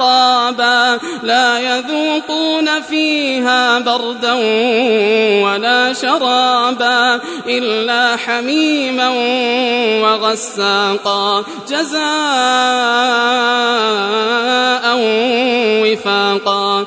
أحقابا لا يذوقون فيها بردا ولا شرابا إلا حميما وغساقا جزاء وفاقا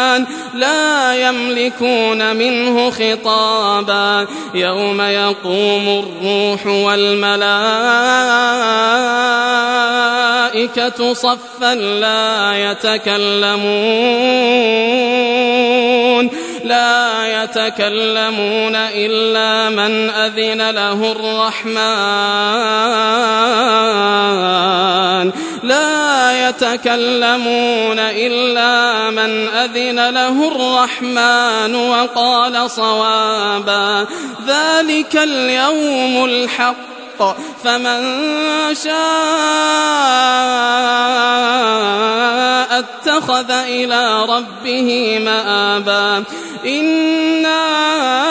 يملكون منه خطابا. يوم يقوم الروح والملائكة صفا لا يتكلمون. لا يتكلمون إلا من أذن له الرحمن. يتكلمون إلا من أذن له الرحمن وقال صوابا ذلك اليوم الحق فمن شاء اتخذ إلى ربه مآبا. إنا